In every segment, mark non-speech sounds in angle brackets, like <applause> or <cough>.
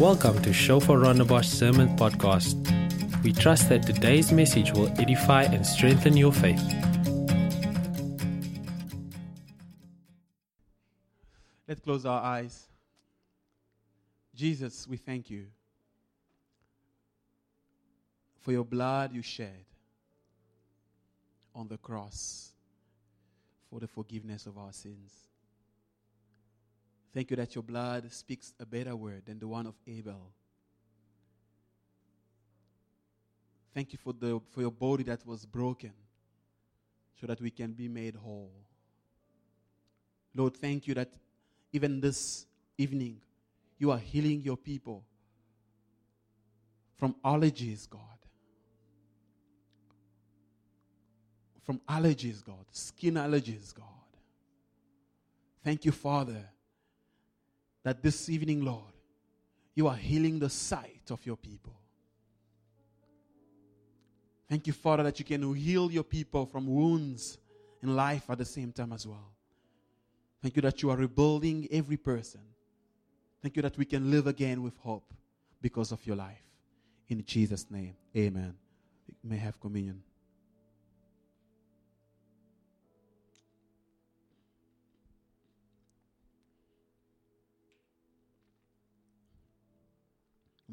Welcome to Shofar Rondebosch Sermon Podcast. We trust that today's message will edify and strengthen your faith. Let's close our eyes. Jesus, we thank you for your blood you shed on the cross for the forgiveness of our sins. Thank you that your blood speaks a better word than the one of Abel. Thank you for, the, for your body that was broken so that we can be made whole. Lord, thank you that even this evening you are healing your people from allergies, God. From allergies, God. Skin allergies, God. Thank you, Father that this evening, Lord, you are healing the sight of your people. Thank you, Father, that you can heal your people from wounds in life at the same time as well. Thank you that you are rebuilding every person. Thank you that we can live again with hope because of your life. In Jesus' name, amen. You may have communion.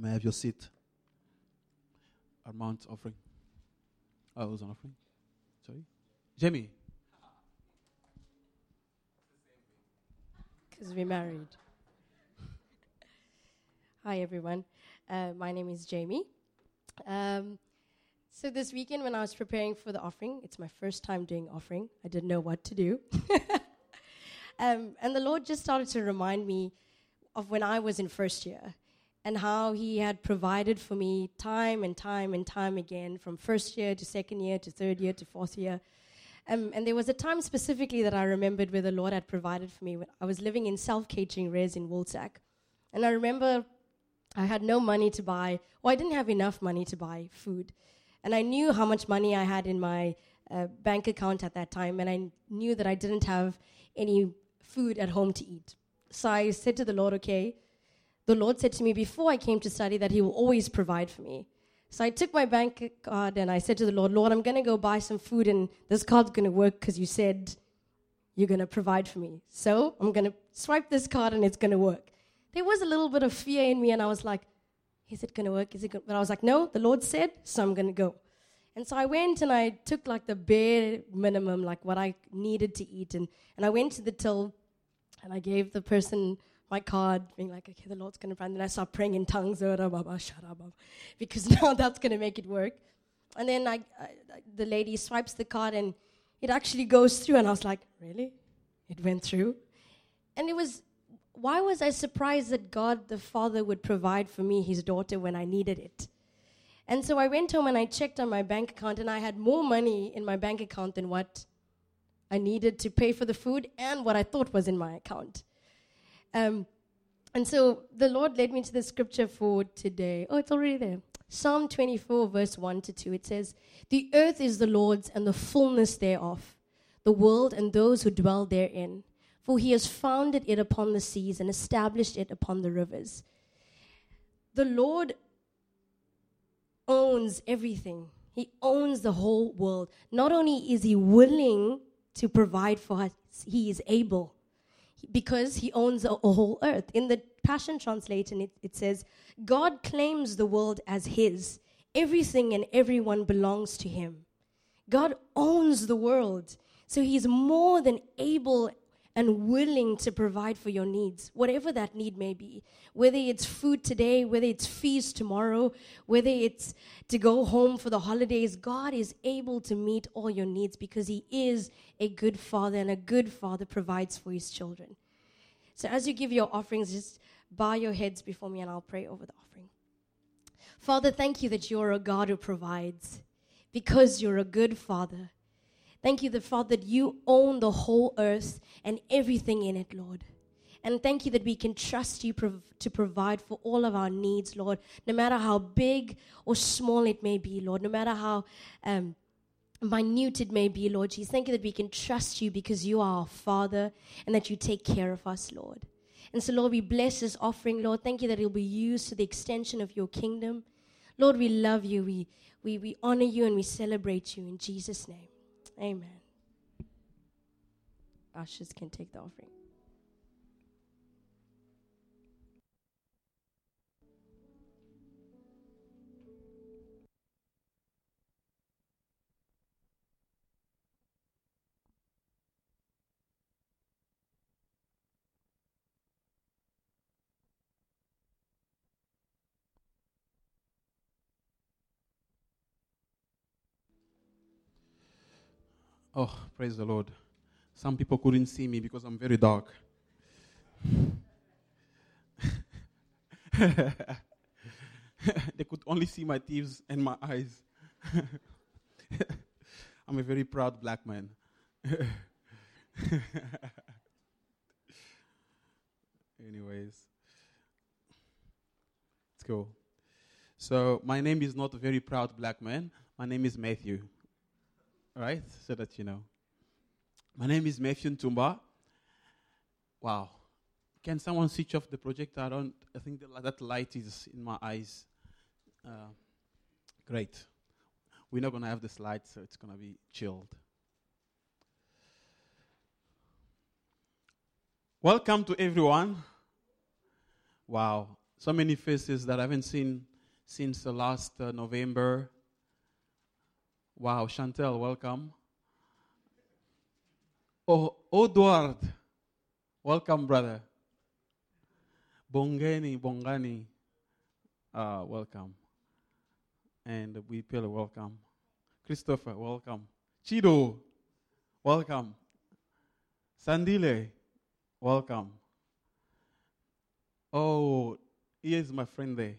May I have your seat? Mount offering. Oh, it was an offering. Sorry. Jamie. Because we're married. <laughs> Hi, everyone. Uh, my name is Jamie. Um, so, this weekend, when I was preparing for the offering, it's my first time doing offering. I didn't know what to do. <laughs> um, and the Lord just started to remind me of when I was in first year and how he had provided for me time and time and time again from first year to second year to third year to fourth year. Um, and there was a time specifically that I remembered where the Lord had provided for me. When I was living in self catering res in Woolsack. And I remember I had no money to buy, or I didn't have enough money to buy food. And I knew how much money I had in my uh, bank account at that time, and I knew that I didn't have any food at home to eat. So I said to the Lord, okay, the Lord said to me before I came to study that He will always provide for me. So I took my bank card and I said to the Lord, Lord, I'm going to go buy some food and this card's going to work because you said you're going to provide for me. So I'm going to swipe this card and it's going to work. There was a little bit of fear in me and I was like, is it going to work? Is it going But I was like, no, the Lord said, so I'm going to go. And so I went and I took like the bare minimum, like what I needed to eat. And, and I went to the till and I gave the person my card, being like, okay, the Lord's going to provide. And then I start praying in tongues, because <laughs> now that's going to make it work. And then I, I, the lady swipes the card and it actually goes through. And I was like, really? It went through? And it was, why was I surprised that God the Father would provide for me his daughter when I needed it? And so I went home and I checked on my bank account, and I had more money in my bank account than what I needed to pay for the food and what I thought was in my account. Um, and so the Lord led me to the scripture for today. Oh, it's already there. Psalm 24, verse 1 to 2. It says, The earth is the Lord's and the fullness thereof, the world and those who dwell therein. For he has founded it upon the seas and established it upon the rivers. The Lord owns everything, He owns the whole world. Not only is He willing to provide for us, He is able because he owns a, whole earth. In the Passion Translation, it, it says, God claims the world as his. Everything and everyone belongs to him. God owns the world. So he's more than able and willing to provide for your needs, whatever that need may be. Whether it's food today, whether it's fees tomorrow, whether it's to go home for the holidays, God is able to meet all your needs because He is a good Father, and a good Father provides for His children. So as you give your offerings, just bow your heads before me and I'll pray over the offering. Father, thank you that you're a God who provides because you're a good Father. Thank you, the Father, that you own the whole earth and everything in it, Lord. And thank you that we can trust you prov- to provide for all of our needs, Lord, no matter how big or small it may be, Lord, no matter how um, minute it may be, Lord Jesus. Thank you that we can trust you because you are our Father and that you take care of us, Lord. And so, Lord, we bless this offering, Lord. Thank you that it will be used to the extension of your kingdom. Lord, we love you. We, we, we honor you and we celebrate you in Jesus' name. Amen. Ushers can take the offering. Oh, praise the Lord. Some people couldn't see me because I'm very dark. <laughs> they could only see my teeth and my eyes. <laughs> I'm a very proud black man. <laughs> Anyways, let's go. So, my name is not a very proud black man. My name is Matthew. Right, so that you know. My name is Matthew Tumba. Wow. Can someone switch off the projector? I don't. I think the, that light is in my eyes. Uh, great. We're not going to have the slides, so it's going to be chilled. Welcome to everyone. Wow, so many faces that I haven't seen since the last uh, November. Wow, Chantel, welcome. Oh, Edward, welcome, brother. Bongani, Bongani, uh, welcome. And we feel welcome. Christopher, welcome. Chido, welcome. Sandile, welcome. Oh, here's my friend there.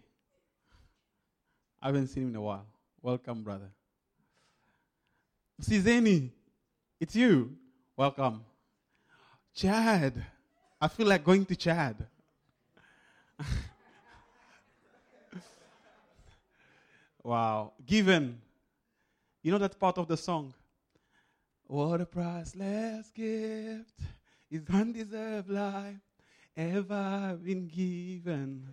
I haven't seen him in a while. Welcome, brother. Sizeni, it's you. Welcome. Chad. I feel like going to Chad. <laughs> wow. Given. You know that part of the song? What a priceless gift is undeserved life ever been given.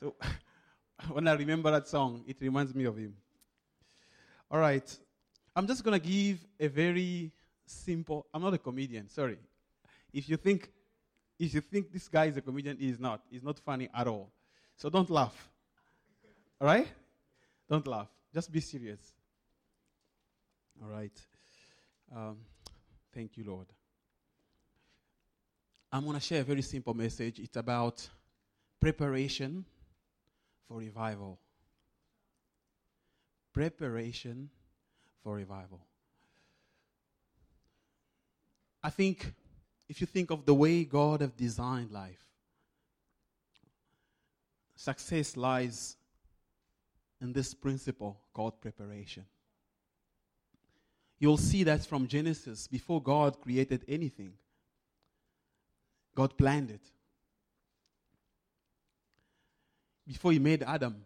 so <laughs> when I remember that song, it reminds me of him. All right. I'm just going to give a very simple I'm not a comedian, sorry. If you think if you think this guy is a comedian, he is not. He's not funny at all. So don't laugh. All right? Don't laugh. Just be serious. All right. Um, thank you, Lord. I'm going to share a very simple message. It's about preparation for revival. Preparation for revival. I think if you think of the way God has designed life, success lies in this principle called preparation. You'll see that from Genesis, before God created anything, God planned it. Before He made Adam,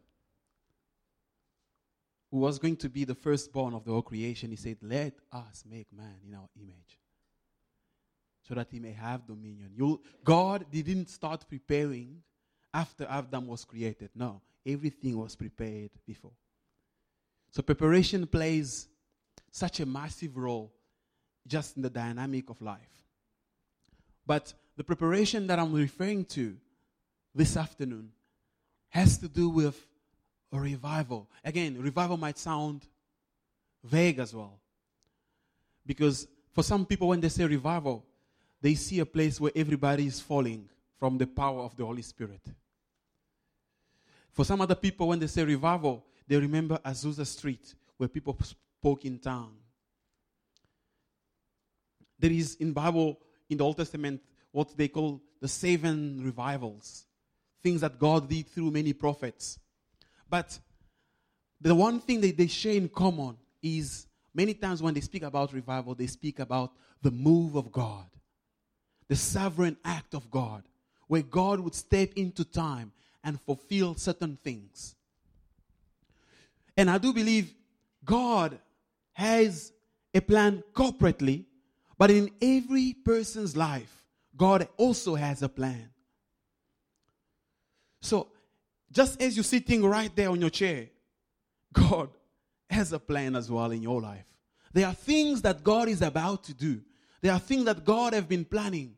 who was going to be the firstborn of the whole creation, He said, Let us make man in our image so that he may have dominion. you God didn't start preparing after Adam was created. No, everything was prepared before. So preparation plays such a massive role just in the dynamic of life. But the preparation that I'm referring to this afternoon has to do with a revival. Again, revival might sound vague as well. Because for some people, when they say revival, they see a place where everybody is falling from the power of the Holy Spirit. For some other people, when they say revival, they remember Azusa Street, where people spoke in tongue. There is in Bible, in the Old Testament, what they call the seven revivals, things that God did through many prophets. But the one thing that they share in common is many times when they speak about revival, they speak about the move of God the sovereign act of God, where God would step into time and fulfill certain things. And I do believe God has a plan corporately, but in every person's life, God also has a plan. So, just as you're sitting right there on your chair, God has a plan as well in your life. There are things that God is about to do. There are things that God have been planning.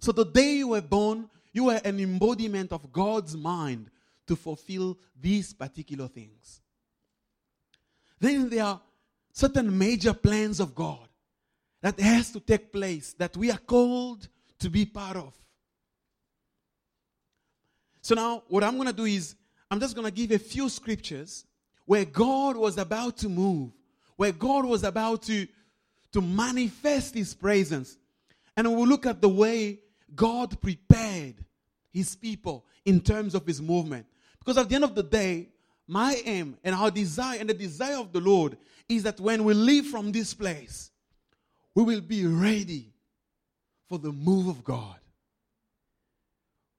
So the day you were born, you were an embodiment of God's mind to fulfill these particular things. Then there are certain major plans of God that has to take place that we are called to be part of. So now what I'm going to do is I'm just going to give a few scriptures where God was about to move, where God was about to, to manifest his presence. And we'll look at the way God prepared his people in terms of his movement. Because at the end of the day, my aim and our desire and the desire of the Lord is that when we leave from this place, we will be ready for the move of God.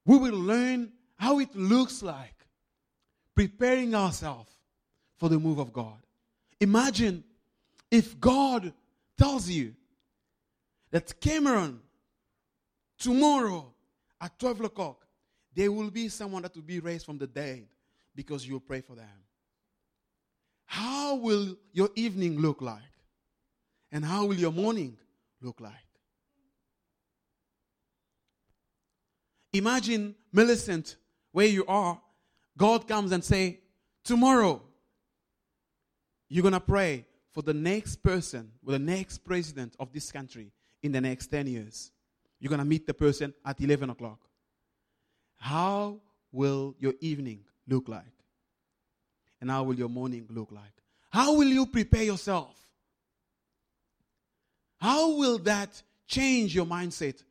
We will learn how it looks like preparing ourselves for the move of God. Imagine if God tells you that Cameron, tomorrow at 12 o'clock, there will be someone that will be raised from the dead because you pray for them. How will your evening look like? And how will your morning look like? Imagine Millicent where you are. God comes and say, tomorrow you're going to pray for the next person, or the next president of this country in the next 10 years. You're going to meet the person at 11 o'clock. How will your evening look like? And how will your morning look like? How will you prepare yourself? How will that change your mindset?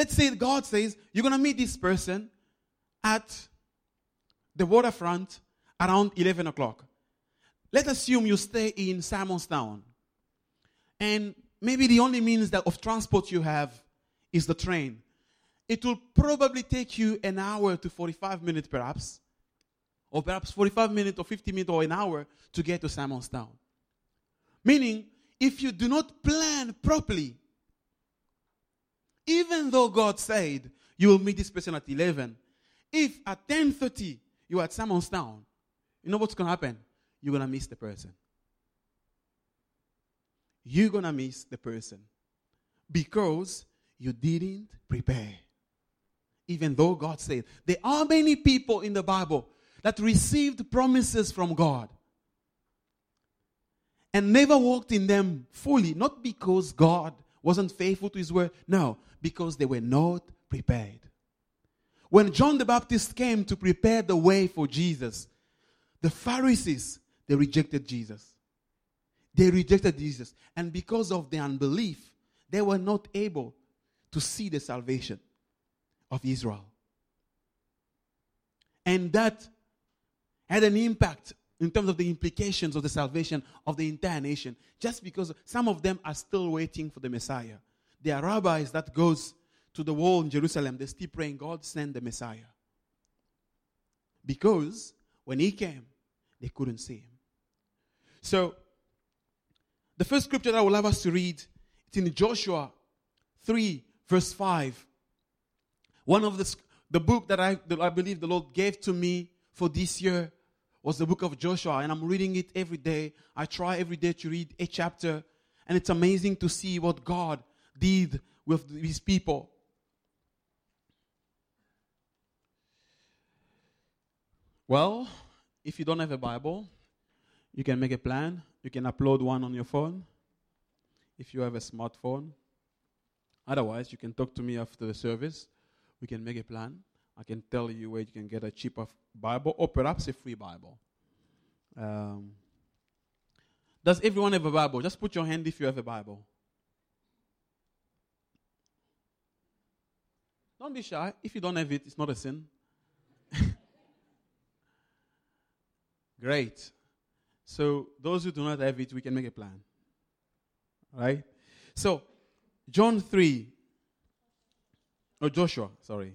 Let's say God says you're going to meet this person at the waterfront around 11 o'clock. Let's assume you stay in Simonstown. And maybe the only means that of transport you have is the train. It will probably take you an hour to 45 minutes, perhaps, or perhaps 45 minutes or 50 minutes or an hour to get to Simonstown. Meaning, if you do not plan properly, even though God said you will meet this person at 11, if at 10:30 you are at Simonstown, you know what's going to happen? You're going to miss the person. You're going to miss the person because you didn't prepare. Even though God said, there are many people in the Bible that received promises from God and never walked in them fully, not because God wasn't faithful to his word, no, because they were not prepared. When John the Baptist came to prepare the way for Jesus, the Pharisees, they rejected Jesus. They rejected Jesus. And because of their unbelief, they were not able to see the salvation of Israel. And that had an impact in terms of the implications of the salvation of the entire nation just because some of them are still waiting for the messiah. There are rabbis that goes to the wall in jerusalem they're still praying god send the messiah. Because when he came they couldn't see him. So the first scripture that i will have us to read it's in joshua 3 verse 5 one of the the book that I, that I believe the lord gave to me for this year was the book of Joshua, and I'm reading it every day. I try every day to read a chapter, and it's amazing to see what God did with these people. Well, if you don't have a Bible, you can make a plan. You can upload one on your phone if you have a smartphone. Otherwise, you can talk to me after the service. We can make a plan. I can tell you where you can get a cheaper Bible or perhaps a free Bible. Um, does everyone have a Bible? Just put your hand if you have a Bible. Don't be shy. If you don't have it, it's not a sin. <laughs> Great. So, those who do not have it, we can make a plan. Right? So, John 3. Oh, Joshua, sorry.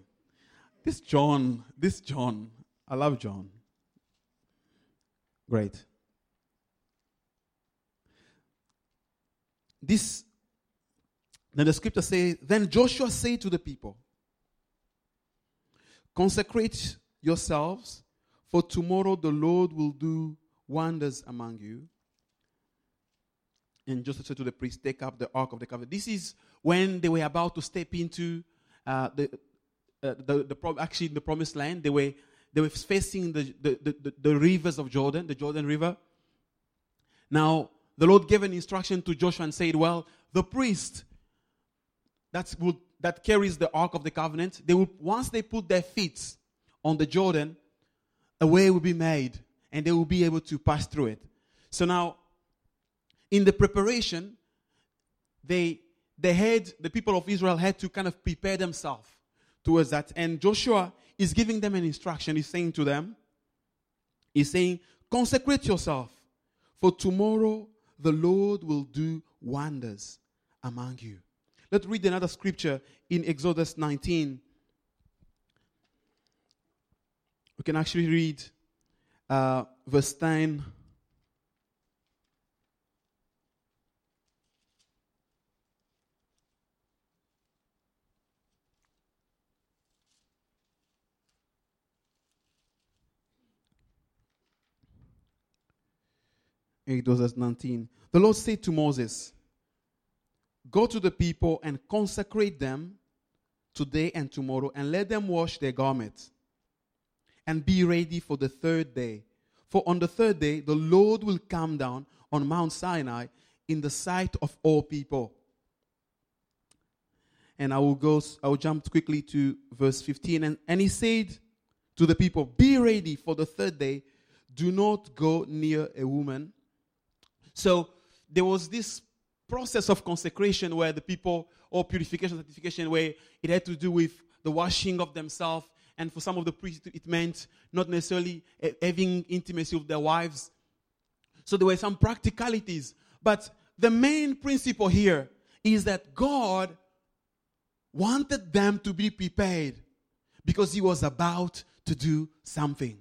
This John, this John, I love John. Great. This Then the scripture says, Then Joshua said to the people, Consecrate yourselves, for tomorrow the Lord will do wonders among you. And Joshua said to the priest, Take up the ark of the covenant. This is when they were about to step into uh, the, uh, the, the pro- actually in the promised land. They were, they were facing the, the, the, the rivers of Jordan, the Jordan River. Now, the Lord gave an instruction to Joshua and said, Well, the priest that, would, that carries the Ark of the Covenant, they will, once they put their feet on the Jordan, a way will be made and they will be able to pass through it. So now, in the preparation, they, they had, the people of Israel had to kind of prepare themselves towards that. And Joshua is giving them an instruction. He's saying to them, He's saying, consecrate yourself, for tomorrow the Lord will do wonders among you. Let's read another scripture in Exodus 19. We can actually read uh, verse 10. Exodus 19. The Lord said to Moses, Go to the people and consecrate them today and tomorrow, and let them wash their garments and be ready for the third day. For on the third day, the Lord will come down on Mount Sinai in the sight of all people. And I will go, I will jump quickly to verse 15. And, and he said to the people, Be ready for the third day. Do not go near a woman. So there was this process of consecration where the people, or purification, sanctification, where it had to do with the washing of themselves. And for some of the priests, it meant not necessarily having intimacy with their wives. So there were some practicalities. But the main principle here is that God wanted them to be prepared because He was about to do something.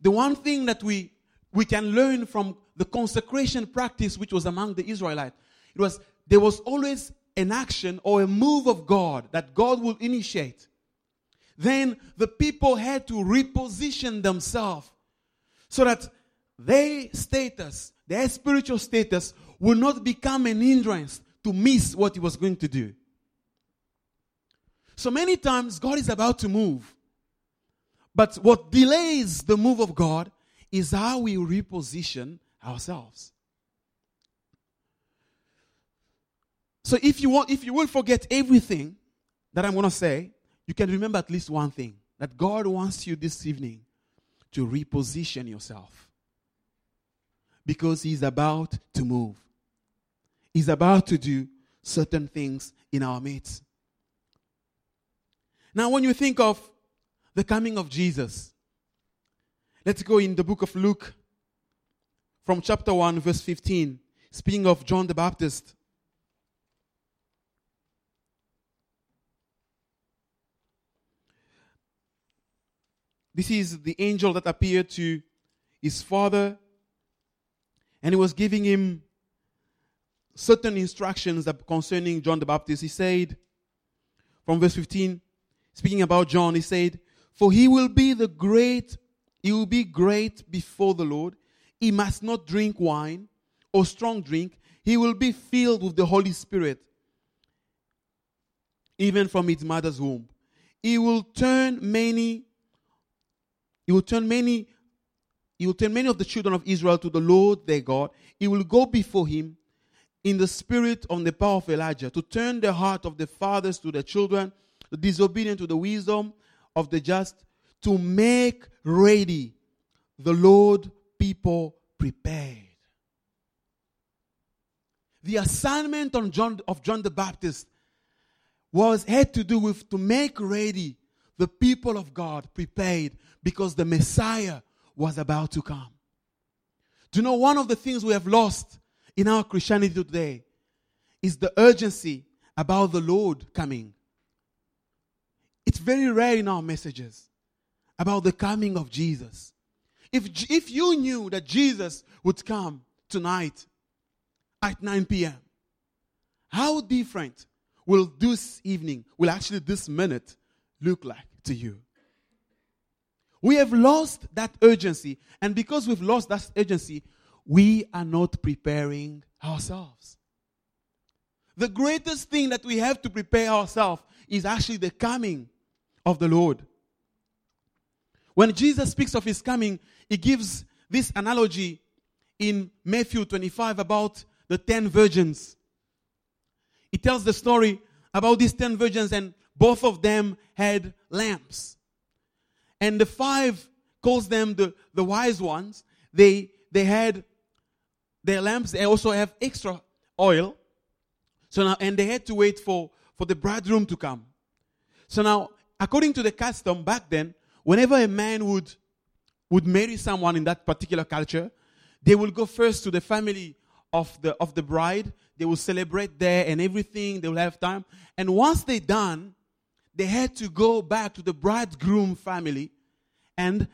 The one thing that we, we can learn from the consecration practice which was among the Israelites. It was there was always an action or a move of God that God will initiate. Then the people had to reposition themselves so that their status, their spiritual status, will not become an hindrance to miss what he was going to do. So many times God is about to move. But what delays the move of God is how we reposition ourselves. So if you want, if you will forget everything that I'm going to say, you can remember at least one thing that God wants you this evening to reposition yourself because He's about to move. He's about to do certain things in our midst. Now, when you think of the coming of Jesus, let's go in the book of Luke, from chapter 1, verse 15, speaking of John the Baptist. This is the angel that appeared to his father, and he was giving him certain instructions concerning John the Baptist. He said, from verse 15, speaking about John, he said, For he will be the great, he will be great before the Lord he must not drink wine or strong drink. He will be filled with the Holy Spirit, even from his mother's womb. He will turn many, he will turn many, he will turn many of the children of Israel to the Lord their God. He will go before him in the spirit of the power of Elijah to turn the heart of the fathers to the children, the disobedient to the wisdom of the just, to make ready the Lord people prepared. The assignment on John, of John the Baptist was had to do with to make ready the people of God prepared because the Messiah was about to come. Do you know one of the things we have lost in our Christianity today is the urgency about the Lord coming. It's very rare in our messages about the coming of Jesus. If, if you knew that Jesus would come tonight at 9 p.m., how different will this evening, will actually this minute look like to you? We have lost that urgency. And because we've lost that urgency, we are not preparing ourselves. The greatest thing that we have to prepare ourselves is actually the coming of the Lord. When Jesus speaks of his coming, he gives this analogy in Matthew 25 about the 10 virgins. He tells the story about these 10 virgins, and both of them had lamps. And the five calls them the, the wise ones. They, they had their lamps, they also have extra oil. So now, and they had to wait for, for the bridegroom to come. So now, according to the custom back then, whenever a man would, would marry someone in that particular culture, they will go first to the family of the, of the bride. They will celebrate there and everything. They will have time. And once they're done, they had to go back to the bridegroom family and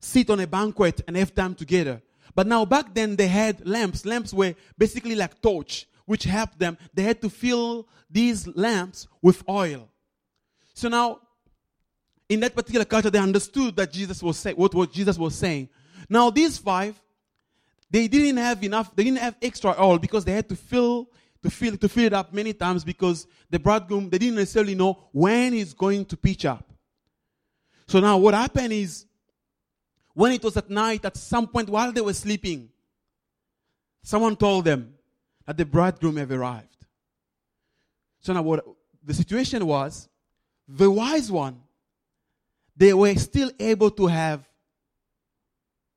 sit on a banquet and have time together. But now back then they had lamps. Lamps were basically like torch, which helped them. They had to fill these lamps with oil. So now, in that particular culture, they understood that Jesus was say, what, what Jesus was saying. Now these five, they didn't have enough. They didn't have extra oil because they had to fill to fill to fill it up many times because the bridegroom they didn't necessarily know when he's going to pitch up. So now what happened is when it was at night, at some point while they were sleeping, someone told them that the bridegroom have arrived. So now what the situation was, the wise one, they were still able to have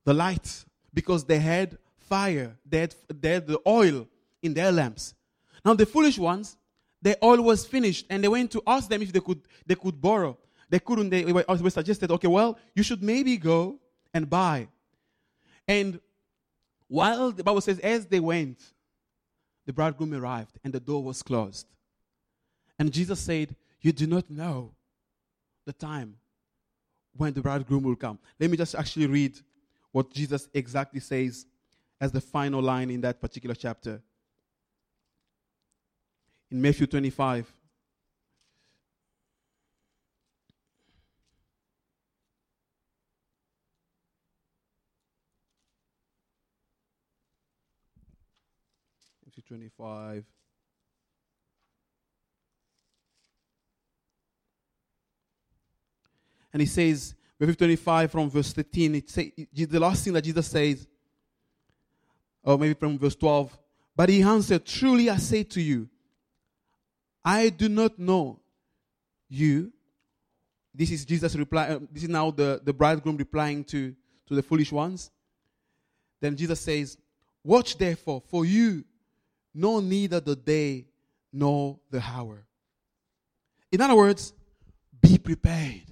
the light because they had fire, they had, they had the oil in their lamps. Now the foolish ones, their oil was finished, and they went to ask them if they could they could borrow. They couldn't. They were, were suggested, okay, well, you should maybe go and buy. And while the Bible says, as they went, the bridegroom arrived, and the door was closed. And Jesus said, You do not know the time when the bridegroom will come. Let me just actually read what Jesus exactly says as the final line in that particular chapter. In Matthew 25, Matthew 25. And he says, Matthew 25 from verse 13, it say, the last thing that Jesus says, or maybe from verse 12, but he answered, Truly I say to you, I do not know you. This is Jesus reply. Uh, this is now the, the bridegroom replying to, to the foolish ones. Then Jesus says, Watch therefore, for you know neither the day nor the hour. In other words, be prepared.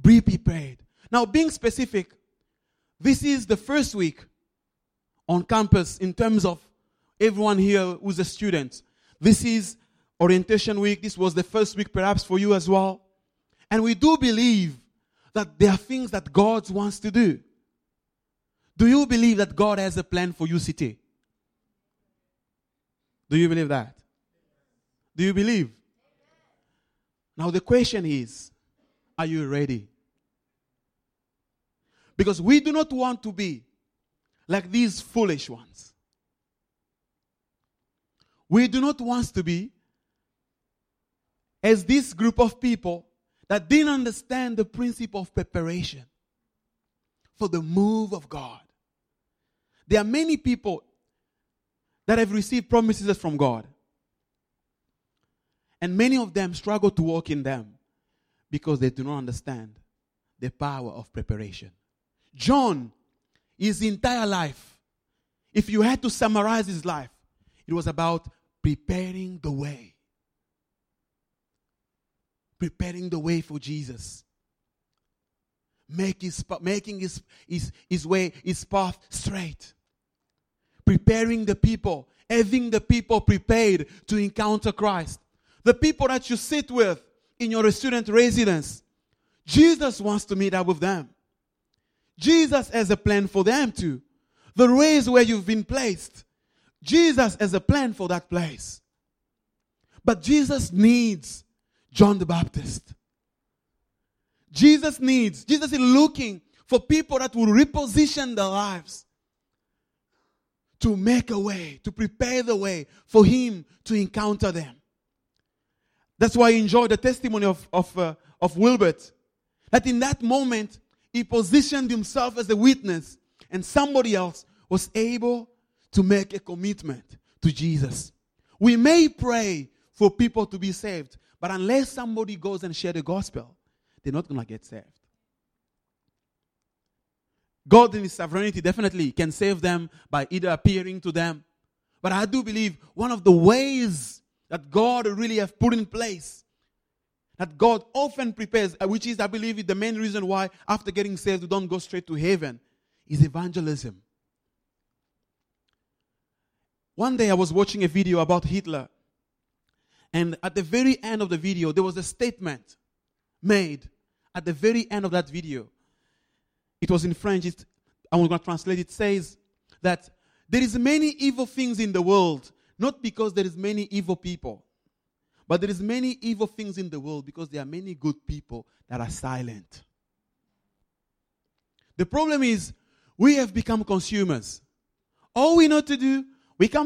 Be prepared. Now, being specific, this is the first week on campus in terms of everyone here who's a student. This is orientation week. This was the first week, perhaps, for you as well. And we do believe that there are things that God wants to do. Do you believe that God has a plan for city? Do you believe that? Do you believe? Now, the question is are you ready? Because we do not want to be like these foolish ones. We do not want to be as this group of people that didn't understand the principle of preparation for the move of God. There are many people that have received promises from God. And many of them struggle to walk in them because they do not understand the power of preparation. John, his entire life, if you had to summarize his life, it was about preparing the way. Preparing the way for Jesus. Make his, making his, his, his way, his path straight. Preparing the people, having the people prepared to encounter Christ. The people that you sit with in your student residence, Jesus wants to meet up with them. Jesus has a plan for them too. The ways where you've been placed, Jesus has a plan for that place. But Jesus needs John the Baptist. Jesus needs, Jesus is looking for people that will reposition their lives to make a way, to prepare the way for Him to encounter them. That's why I enjoy the testimony of, of, uh, of Wilbert. That in that moment, he positioned himself as a witness, and somebody else was able to make a commitment to Jesus. We may pray for people to be saved, but unless somebody goes and share the gospel, they're not going to get saved. God, in His sovereignty, definitely can save them by either appearing to them. But I do believe one of the ways that God really have put in place, that God often prepares, uh, which is, I believe, the main reason why after getting saved we don't go straight to heaven, is evangelism. One day I was watching a video about Hitler, and at the very end of the video, there was a statement made at the very end of that video. It was in French. It, I'm going to translate. It says that there is many evil things in the world, not because there is many evil people, but there is many evil things in the world because there are many good people that are silent. The problem is we have become consumers. All we know to do we come